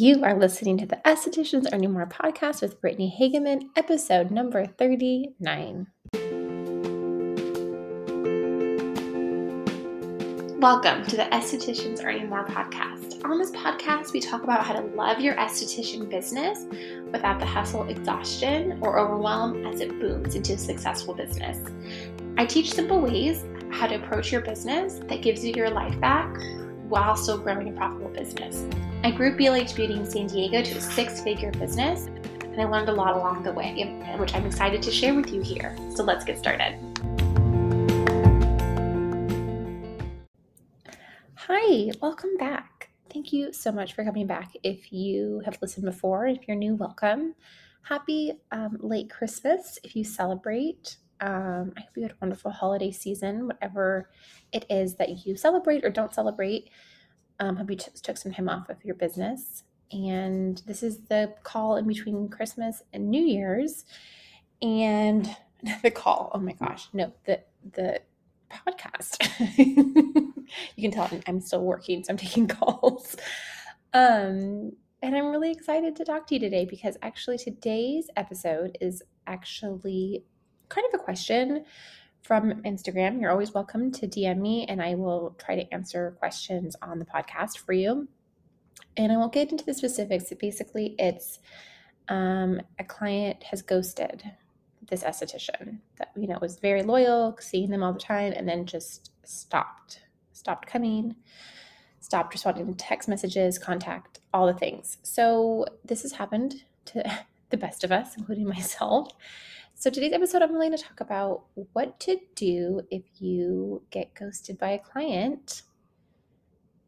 You are listening to the Estheticians Earning More podcast with Brittany Hageman, episode number 39. Welcome to the Estheticians Earning More podcast. On this podcast, we talk about how to love your esthetician business without the hustle, exhaustion, or overwhelm as it booms into a successful business. I teach simple ways how to approach your business that gives you your life back while still growing a profitable business. I grew BLH Beauty in San Diego to a six figure business, and I learned a lot along the way, which I'm excited to share with you here. So let's get started. Hi, welcome back. Thank you so much for coming back. If you have listened before, if you're new, welcome. Happy um, late Christmas if you celebrate. Um, I hope you had a wonderful holiday season, whatever it is that you celebrate or don't celebrate. Um, hope you t- took some time off of your business. And this is the call in between Christmas and New Year's. And the call, oh my gosh, no, the the podcast. you can tell I'm still working, so I'm taking calls. Um, and I'm really excited to talk to you today because actually today's episode is actually kind of a question from Instagram. You're always welcome to DM me, and I will try to answer questions on the podcast for you. And I won't get into the specifics. But Basically, it's um, a client has ghosted this esthetician that you know was very loyal, seeing them all the time, and then just stopped, stopped coming, stopped responding to text messages, contact, all the things. So this has happened to the best of us, including myself. So, today's episode, I'm going to talk about what to do if you get ghosted by a client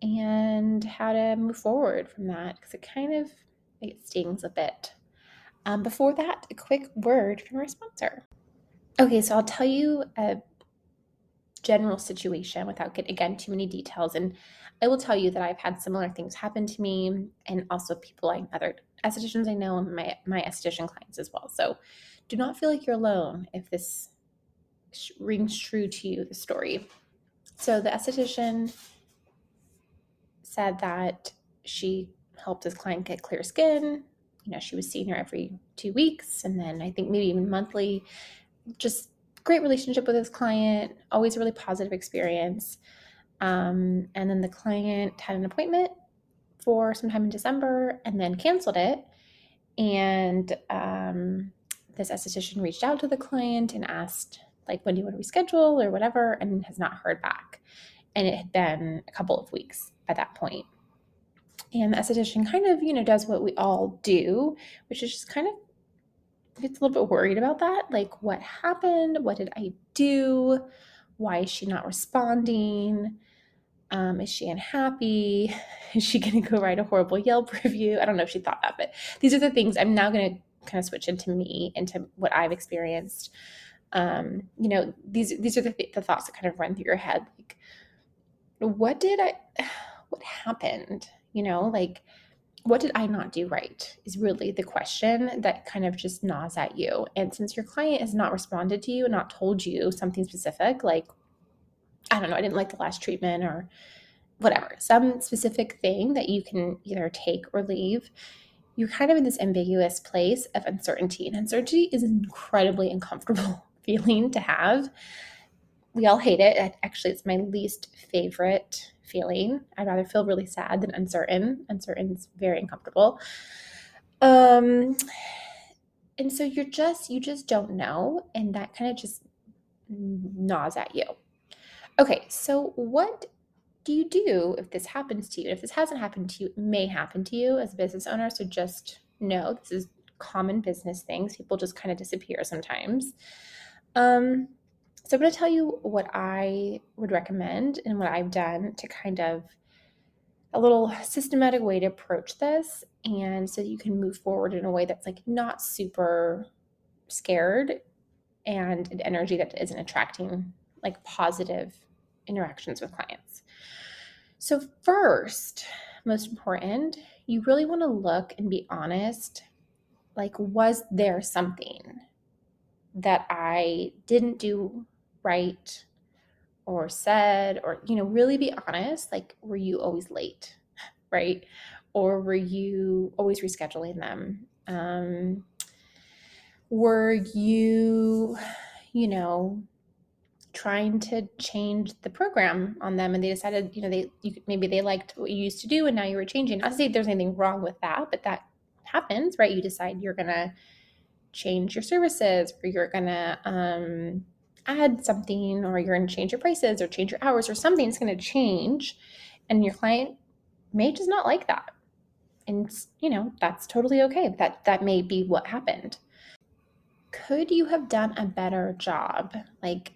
and how to move forward from that because it kind of it stings a bit. Um, before that, a quick word from our sponsor. Okay, so I'll tell you a general situation without getting again too many details, and I will tell you that I've had similar things happen to me, and also people I other estheticians I know, and my my esthetician clients as well. So do not feel like you're alone if this rings true to you, the story. So the esthetician said that she helped this client get clear skin. You know, she was seeing her every two weeks and then I think maybe even monthly. Just great relationship with this client, always a really positive experience. Um, and then the client had an appointment for sometime in December and then canceled it. And um, this esthetician reached out to the client and asked, like, when do you want to reschedule or whatever, and has not heard back. And it had been a couple of weeks at that point. And the esthetician kind of, you know, does what we all do, which is just kind of gets a little bit worried about that. Like, what happened? What did I do? Why is she not responding? Um, is she unhappy? Is she going to go write a horrible Yelp review? I don't know if she thought that, but these are the things I'm now going to kind of switch into me, into what I've experienced. Um, you know, these these are the, the thoughts that kind of run through your head. Like, what did I, what happened? You know, like, what did I not do right? Is really the question that kind of just gnaws at you. And since your client has not responded to you and not told you something specific, like, I don't know, I didn't like the last treatment or whatever, some specific thing that you can either take or leave, you're kind of in this ambiguous place of uncertainty. And uncertainty is an incredibly uncomfortable feeling to have. We all hate it. Actually, it's my least favorite feeling. I'd rather feel really sad than uncertain. Uncertain is very uncomfortable. Um, and so you're just you just don't know, and that kind of just gnaws at you. Okay, so what do you do if this happens to you? If this hasn't happened to you, it may happen to you as a business owner. So just know this is common business things. People just kind of disappear sometimes. Um, so I'm going to tell you what I would recommend and what I've done to kind of a little systematic way to approach this and so you can move forward in a way that's like not super scared and an energy that isn't attracting like positive interactions with clients. So, first, most important, you really want to look and be honest. Like, was there something that I didn't do right or said, or, you know, really be honest? Like, were you always late? Right? or were you always rescheduling them? Um, were you, you know, trying to change the program on them and they decided, you know, they you, maybe they liked what you used to do and now you were changing. Not to say there's anything wrong with that, but that happens, right? You decide you're to change your services or you're to um, add something or you're to change your prices or change your hours or something's to change and your client may just not like that and you know that's totally okay that that may be what happened could you have done a better job like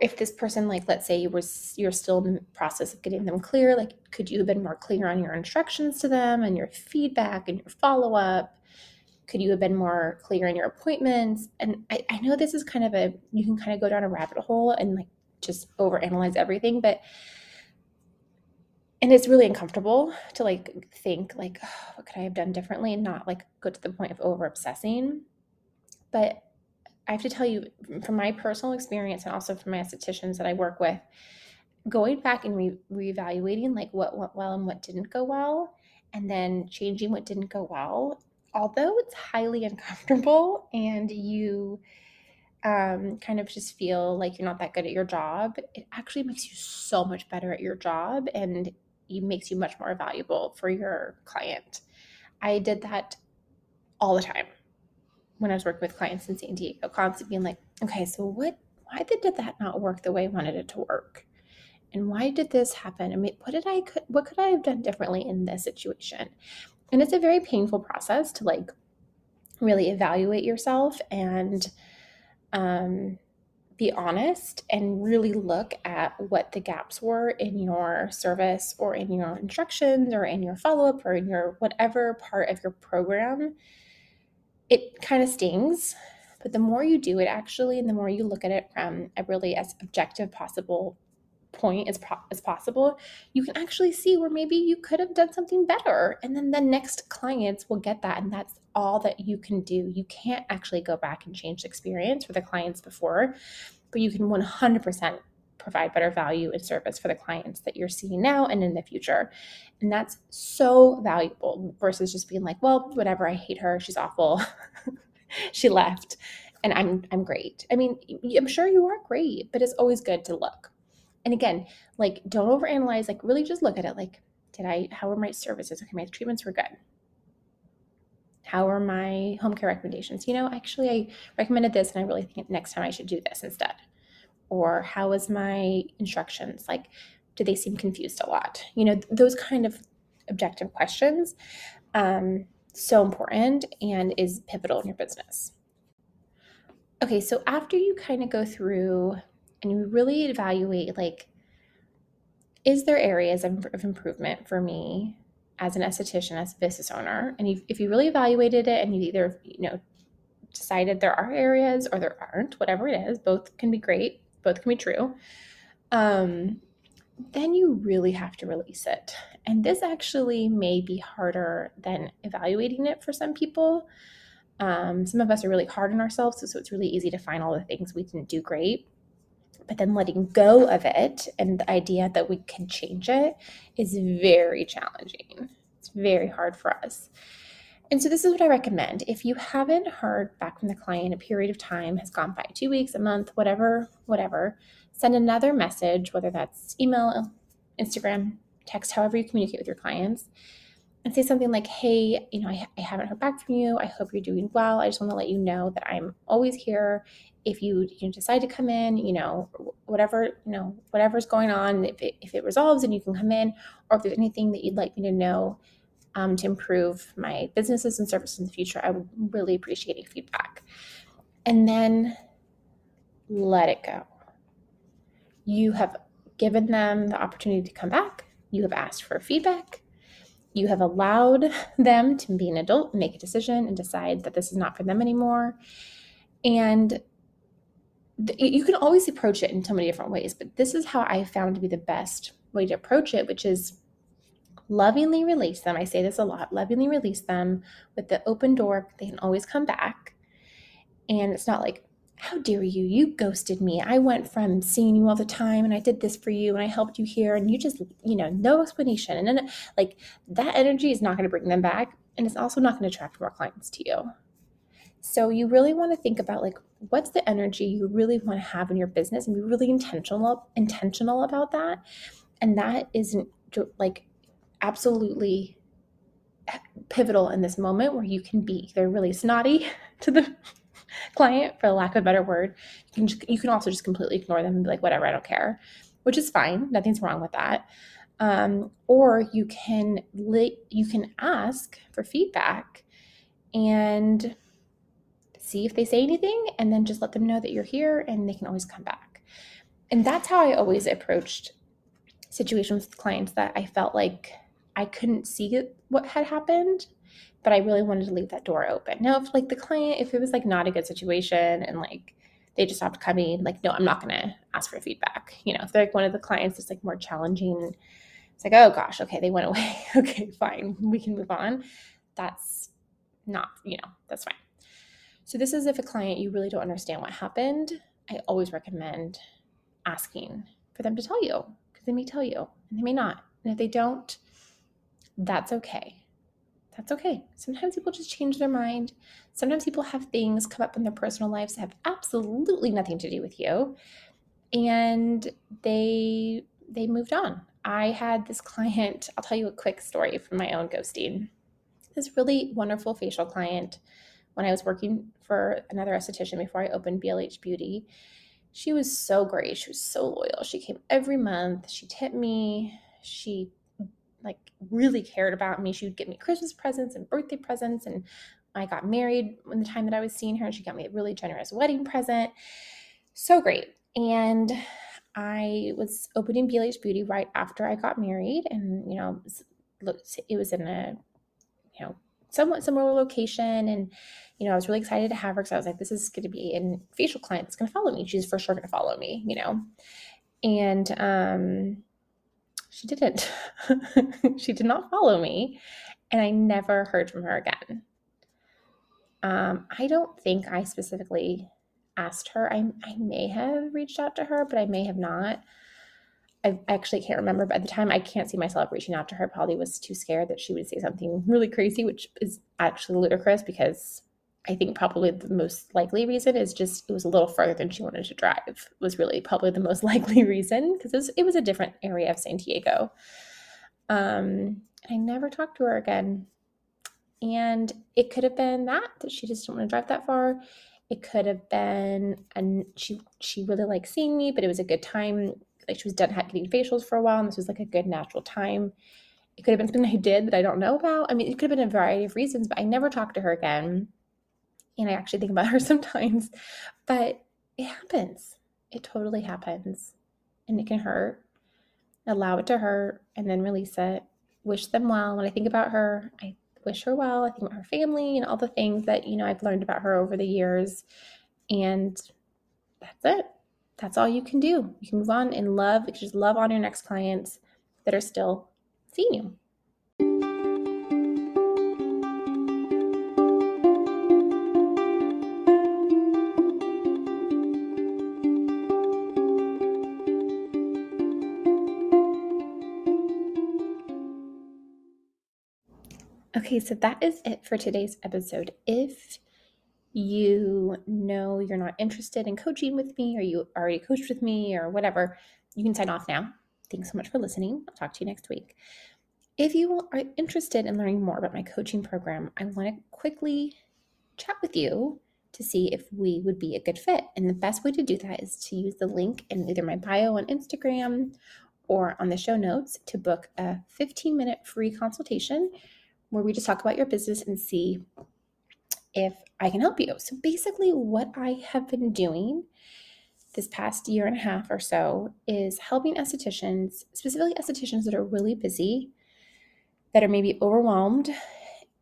if this person like let's say you was you're still in the process of getting them clear like could you have been more clear on your instructions to them and your feedback and your follow-up? Could you have been more clear in your appointments? And I, I know this is kind of a, you can kind of go down a rabbit hole and like just overanalyze everything, but and it's really uncomfortable to like think like oh, what could i have done differently? and not like go to the point of over obsessing but i have to tell you from my personal experience and also from my estheticians that i work with going back and re- reevaluating like what went well and what didn't go well and then changing what didn't go well although it's highly uncomfortable and you um, kind of just feel like you're not that good at your job, it actually makes you so much better at your job and it makes you much more valuable for your client. I did that all the time when I was working with clients in San Diego, constantly being like, okay, so what, why did did that not work the way I wanted it to work? And why did this happen? I mean, what did I, what could I have done differently in this situation? and it's a very painful process to like really evaluate yourself and um, be honest and really look at what the gaps were in your service or in your instructions or in your follow-up or in your whatever part of your program it kind of stings but the more you do it actually and the more you look at it from a really as objective possible point as, as possible, you can actually see where maybe you could have done something better. And then the next clients will get that. And that's all that you can do. You can't actually go back and change the experience for the clients before, but you can 100% provide better value and service for the clients that you're seeing now and in the future. And that's so valuable versus just being like, well, whatever, I hate her, she's awful. she left and I'm I'm great. I mean, I'm sure you are great, but it's always good to look and again, like don't overanalyze, like really just look at it like, did I, how were my services? Okay, my treatments were good. How are my home care recommendations? You know, actually, I recommended this and I really think next time I should do this instead. Or how was my instructions? Like, do they seem confused a lot? You know, those kind of objective questions. Um, so important and is pivotal in your business. Okay, so after you kind of go through and you really evaluate like is there areas of, of improvement for me as an esthetician as a business owner and if, if you really evaluated it and you either you know decided there are areas or there aren't whatever it is both can be great both can be true um, then you really have to release it and this actually may be harder than evaluating it for some people um, some of us are really hard on ourselves so, so it's really easy to find all the things we didn't do great but then letting go of it and the idea that we can change it is very challenging. It's very hard for us. And so, this is what I recommend. If you haven't heard back from the client, a period of time has gone by two weeks, a month, whatever, whatever, send another message, whether that's email, Instagram, text, however you communicate with your clients, and say something like, Hey, you know, I, I haven't heard back from you. I hope you're doing well. I just want to let you know that I'm always here if you, you decide to come in, you know, whatever, you know, whatever's going on, if it, if it resolves and you can come in, or if there's anything that you'd like me to know um, to improve my businesses and services in the future, I would really appreciate any feedback. And then let it go. You have given them the opportunity to come back. You have asked for feedback. You have allowed them to be an adult, make a decision, and decide that this is not for them anymore. And you can always approach it in so many different ways, but this is how I found to be the best way to approach it, which is lovingly release them. I say this a lot lovingly release them with the open door. They can always come back. And it's not like how dare you? You ghosted me. I went from seeing you all the time and I did this for you and I helped you here and you just, you know, no explanation. And then, like, that energy is not going to bring them back. And it's also not going to attract more clients to you. So, you really want to think about, like, what's the energy you really want to have in your business and be really intentional intentional about that and that isn't like absolutely pivotal in this moment where you can be either really snotty to the client, for lack of a better word. You can just, you can also just completely ignore them and be like, whatever, I don't care, which is fine. Nothing's wrong with that. Um, or you can li- you can ask for feedback and see if they say anything, and then just let them know that you're here, and they can always come back. And that's how I always approached situations with clients that I felt like I couldn't see what had happened but I really wanted to leave that door open. Now, if like the client, if it was like not a good situation and like they just stopped coming, like, no, I'm not going to ask for feedback. You know, if they're like one of the clients that's like more challenging, it's like, oh gosh, okay, they went away. okay, fine, we can move on. That's not, you know, that's fine. So, this is if a client you really don't understand what happened. I always recommend asking for them to tell you because they may tell you and they may not. And if they don't, that's okay that's okay. Sometimes people just change their mind. Sometimes people have things come up in their personal lives that have absolutely nothing to do with you and they they moved on. I had this client, I'll tell you a quick story from my own ghosting. This really wonderful facial client when I was working for another esthetician before I opened BLH Beauty. She was so great. She was so loyal. She came every month. She tipped me. She like really cared about me. She would get me Christmas presents and birthday presents. And I got married in the time that I was seeing her, and she got me a really generous wedding present. So great. And I was opening BLH Beauty right after I got married, and you know, it was in a you know somewhat similar location, and you know, I was really excited to have her because I was like, this is going to be a facial client that's going to follow me. She's for sure going to follow me, you know, and um she didn't. she did not follow me, and I never heard from her again. Um, I don't think I specifically asked her. I, I may have reached out to her, but I may have not. I actually can't remember. But at the time, I can't see myself reaching out to her. Probably was too scared that she would say something really crazy, which is actually ludicrous because I think probably the most likely reason is just it was a little further than she wanted to drive. Was really probably the most likely reason because it was, it was a different area of San Diego. Um, I never talked to her again, and it could have been that that she just didn't want to drive that far. It could have been and she she really liked seeing me, but it was a good time. Like she was done getting facials for a while, and this was like a good natural time. It could have been something I did that I don't know about. I mean, it could have been a variety of reasons, but I never talked to her again and I actually think about her sometimes, but it happens. It totally happens. And it can hurt. Allow it to hurt and then release it. Wish them well. When I think about her, I wish her well. I think about her family and all the things that, you know, I've learned about her over the years. And that's it. That's all you can do. You can move on and love, just love on your next clients that are still seeing you. Okay, so that is it for today's episode. If you know you're not interested in coaching with me or you already coached with me or whatever, you can sign off now. Thanks so much for listening. I'll talk to you next week. If you are interested in learning more about my coaching program, I want to quickly chat with you to see if we would be a good fit. And the best way to do that is to use the link in either my bio on Instagram or on the show notes to book a 15 minute free consultation where we just talk about your business and see if I can help you. So basically, what I have been doing this past year and a half or so is helping estheticians, specifically estheticians that are really busy, that are maybe overwhelmed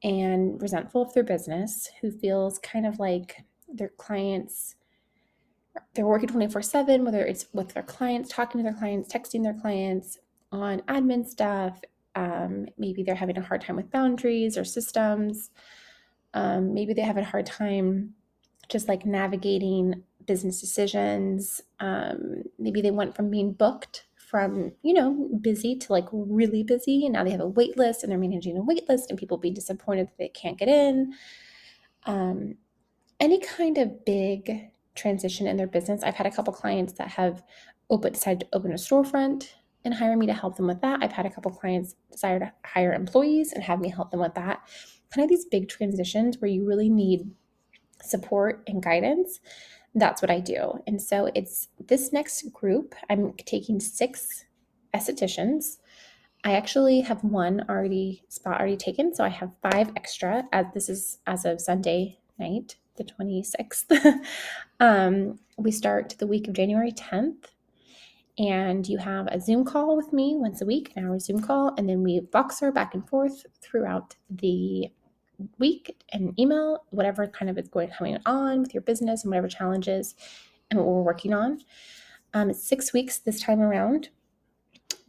and resentful of their business, who feels kind of like their clients they're working 24 7 whether it's with their clients talking to their clients texting their clients on admin stuff um, maybe they're having a hard time with boundaries or systems. Um, maybe they have a hard time just like navigating business decisions. Um, maybe they went from being booked from you know busy to like really busy and now they have a wait list and they're managing a wait list and people be disappointed that they can't get in um, any kind of big transition in their business i've had a couple clients that have open decided to open a storefront and hire me to help them with that i've had a couple clients desire to hire employees and have me help them with that kind of these big transitions where you really need support and guidance that's what I do. And so it's this next group, I'm taking six estheticians. I actually have one already spot already taken, so I have five extra as this is as of Sunday night, the 26th. um, we start the week of January 10th, and you have a Zoom call with me once a week, an hour Zoom call, and then we Voxer back and forth throughout the week and email whatever kind of is going coming on with your business and whatever challenges and what we're working on. Um, it's six weeks this time around.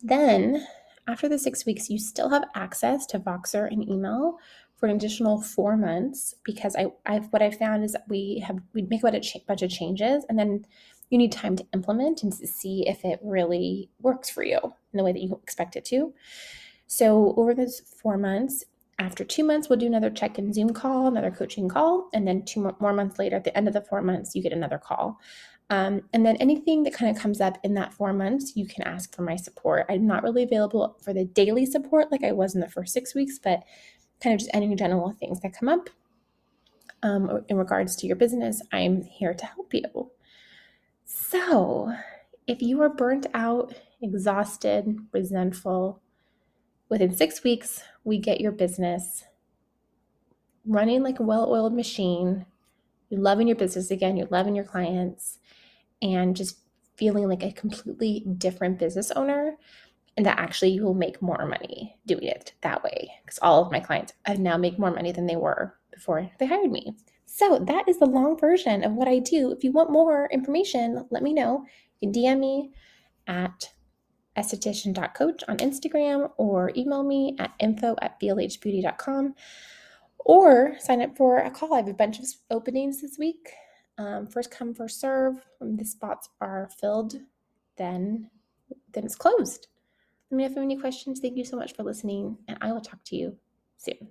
Then after the six weeks, you still have access to Voxer and email for an additional four months because I, I've what I found is that we have we make a bunch of changes and then you need time to implement and to see if it really works for you in the way that you expect it to. So over those four months, after two months, we'll do another check in Zoom call, another coaching call. And then two more months later, at the end of the four months, you get another call. Um, and then anything that kind of comes up in that four months, you can ask for my support. I'm not really available for the daily support like I was in the first six weeks, but kind of just any general things that come up um, in regards to your business, I'm here to help you. So, if you are burnt out, exhausted, resentful, Within six weeks, we get your business running like a well oiled machine. You're loving your business again, you're loving your clients, and just feeling like a completely different business owner. And that actually you will make more money doing it that way. Because all of my clients now make more money than they were before they hired me. So that is the long version of what I do. If you want more information, let me know. You can DM me at esthetician.coach on Instagram or email me at info at blhbeauty.com or sign up for a call. I have a bunch of openings this week. Um, first come, first serve. When the spots are filled, then then it's closed. Let me know if you have any questions. Thank you so much for listening, and I will talk to you soon.